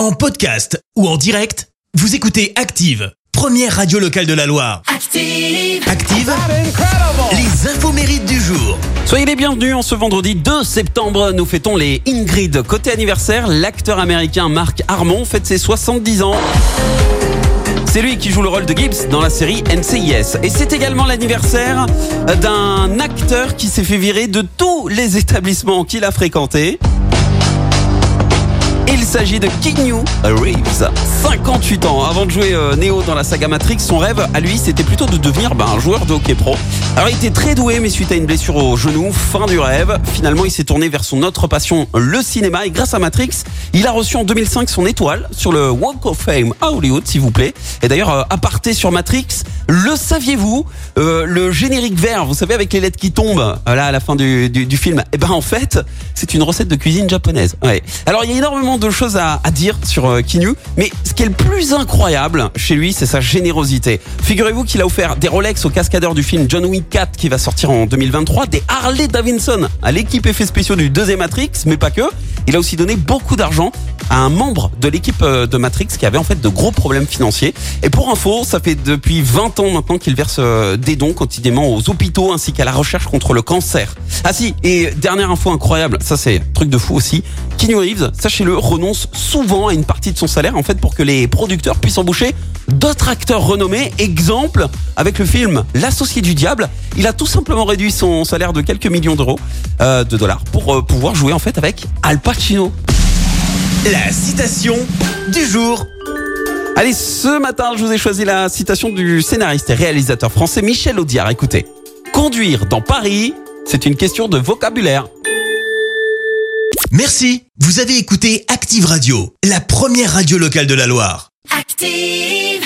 En podcast ou en direct, vous écoutez Active, première radio locale de la Loire. Active. Active, les infos mérites du jour. Soyez les bienvenus en ce vendredi 2 septembre. Nous fêtons les Ingrid. Côté anniversaire, l'acteur américain Marc Harmon fête ses 70 ans. C'est lui qui joue le rôle de Gibbs dans la série NCIS. Et c'est également l'anniversaire d'un acteur qui s'est fait virer de tous les établissements qu'il a fréquentés. Il s'agit de Keanu Reeves, 58 ans. Avant de jouer euh, Neo dans la saga Matrix, son rêve à lui, c'était plutôt de devenir ben, un joueur de hockey pro. Alors il était très doué, mais suite à une blessure au genou, fin du rêve, finalement il s'est tourné vers son autre passion, le cinéma. Et grâce à Matrix, il a reçu en 2005 son étoile sur le Walk of Fame à Hollywood, s'il vous plaît. Et d'ailleurs, euh, aparté sur Matrix, le saviez-vous euh, Le générique vert, vous savez, avec les lettres qui tombent là à la fin du, film, eh ben en fait, c'est une recette de cuisine japonaise. Ouais. Alors il y a énormément de choses à, dire sur euh, Kinyu, mais ce qui est le plus incroyable chez lui, c'est sa générosité. Figurez-vous qu'il a offert des Rolex au cascadeur du film John Wick 4 qui va sortir en 2023, des Harley Davidson à l'équipe effets spéciaux du deuxième Matrix, mais pas que. Il a aussi donné beaucoup d'argent à un membre de l'équipe euh, de Matrix qui avait en fait de gros problèmes financiers. Et pour info, ça fait depuis 20 ans maintenant qu'il verse euh, des dons quotidiennement aux hôpitaux ainsi qu'à la recherche contre le cancer. Ah si, et dernière info incroyable, ça c'est truc de fou aussi. Keanu Reeves, sachez-le, renonce souvent à une partie de son salaire en fait pour que les producteurs puissent embaucher d'autres acteurs renommés. Exemple, avec le film L'associé du diable, il a tout simplement réduit son salaire de quelques millions d'euros, euh, de dollars, pour euh, pouvoir jouer en fait avec Al Pacino. La citation du jour. Allez, ce matin, je vous ai choisi la citation du scénariste et réalisateur français Michel Audiard. Écoutez, conduire dans Paris, c'est une question de vocabulaire. Merci, vous avez écouté Active Radio, la première radio locale de la Loire. Active.